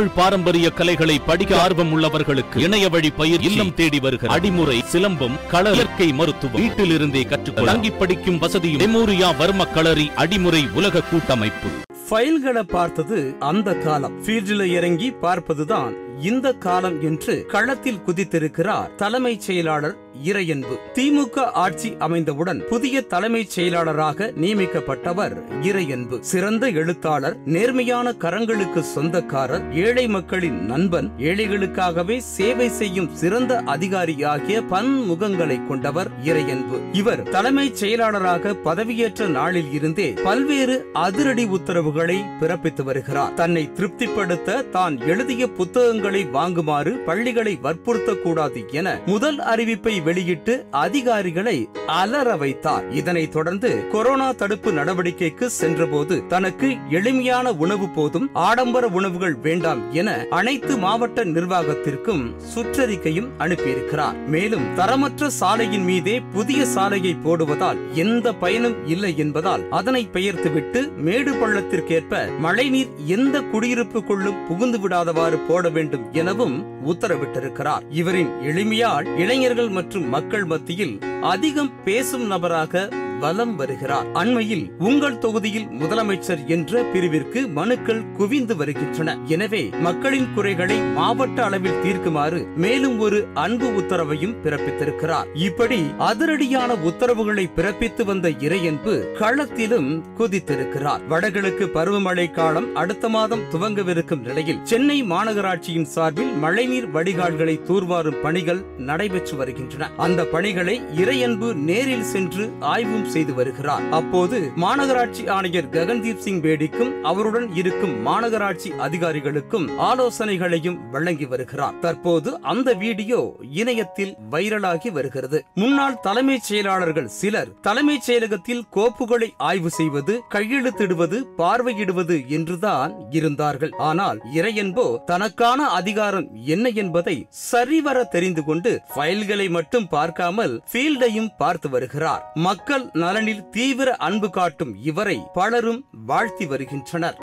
தமிழ் பாரம்பரிய கலைகளை படிக்க ஆர்வம் உள்ளவர்களுக்கு இணைய வழி பயிர் இல்லம் தேடி வருகிற அடிமுறை சிலம்பம் கள இயற்கை மருத்துவம். வீட்டிலிருந்தே கற்றுக்கொள்ள தங்கி படிக்கும் வசதியும் மெமோரியா வர்ம களரி அடிமுறை உலக கூட்டமைப்பு. ஃபைல்களை பார்த்தது அந்த காலம். ஃபீல்டில் இறங்கி பார்ப்பதுதான் இந்த காலம் என்று களத்தில் குதித்திருக்கிறார் தலைமைச் செயலாளர் இறையன்பு. திமுக ஆட்சி அமைந்தவுடன் புதிய தலைமைச் செயலாளராக நியமிக்கப்பட்டவர் இறையன்பு. சிறந்த எழுத்தாளர் நேர்மையான கரங்களுக்கு சொந்தக்காரர் ஏழை மக்களின் நண்பன் ஏழைகளுக்காகவே சேவை செய்யும் சிறந்த அதிகாரியாகிய பன்முகங்களை கொண்டவர் இறையன்பு. இவர் தலைமைச் செயலாளராக பதவியேற்ற நாளில் இருந்தே பல்வேறு அதிரடி உத்தரவுகளை பிறப்பித்து வருகிறார். தன்னை திருப்திப்படுத்த தான் எழுதிய புத்தகங்கள் வாங்குமாறு பள்ளிகளை வற்புறுத்தக்கூடாது என முதல் அறிவிப்பை வெளியிட்டு அதிகாரிகளை அலற வைத்தார். இதனைத் தொடர்ந்து கொரோனா தடுப்பு நடவடிக்கைக்கு சென்றபோது தனக்கு எளிமையான உணவு போதும் ஆடம்பர உணவுகள் வேண்டாம் என அனைத்து மாவட்ட நிர்வாகத்திற்கும் சுற்றறிக்கையும் அனுப்பியிருக்கிறார். மேலும் தரமற்ற சாலையின் மீதே புதிய சாலையை போடுவதால் எந்த பயனும் இல்லை என்பதால் அதனை பெயர்த்துவிட்டு மேடு பள்ளத்திற்கேற்ப மழைநீர் எந்த குடியிருப்புக்குள்ளும் புகுந்து விடாதவாறு போட வேண்டும் எனவும் உத்தரவிட்டிருக்கிறார். இவரின் எளிமையால் இளைஞர்கள் மற்றும் மக்கள் மத்தியில் அதிகம் பேசும் நபராக வலம் வருகிறார். அண்மையில் உங்கள் தொகுதியில் முதலமைச்சர் என்ற பிரிவிற்கு மனுக்கள் குவிந்து வருகின்றன. எனவே மக்களின் குறைகளை மாவட்ட அளவில் தீர்க்குமாறு மேலும் ஒரு அன்பு உத்தரவையும் பிறப்பித்திருக்கிறார். இப்படி அதிரடியான உத்தரவுகளை பிறப்பித்து வந்த இறையன்பு களத்திலும் குதித்திருக்கிறார். வடகிழக்கு பருவமழை காலம் அடுத்த மாதம் துவங்கவிருக்கும் நிலையில் சென்னை மாநகராட்சியின் சார்பில் மழைநீர் வடிகால்களை தூர்வாரும் பணிகள் நடைபெற்று வருகின்றன. அந்த பணிகளை இறையன்பு நேரில் சென்று ஆய்வும் செய்து வருகிறார். அப்போது மாநகராட்சி ஆணையர் ககன்தீப் சிங் பேடிக்கும் அவருடன் இருக்கும் மாநகராட்சி அதிகாரிகளுக்கும் ஆலோசனைகளையும் வழங்கி வருகிறார். தற்போது அந்த வீடியோ இணையத்தில் வைரலாகி வருகிறது. முன்னாள் தலைமைச் செயலாளர்கள் சிலர் தலைமைச் செயலகத்தில் கோப்புகளை ஆய்வு செய்வது கையெழுத்திடுவது பார்வையிடுவது என்றுதான் இருந்தார்கள். ஆனால் இறையன்போ தனக்கான அதிகாரம் என்ன என்பதை சரிவர தெரிந்து கொண்டு ஃபைல்களை மட்டும் பார்க்காமல் ஃபீல்டையும் பார்த்து வருகிறார். மக்கள் நலனில் தீவிர அன்பு காட்டும் இவரை பலரும் வாழ்த்தி வருகின்றனர்.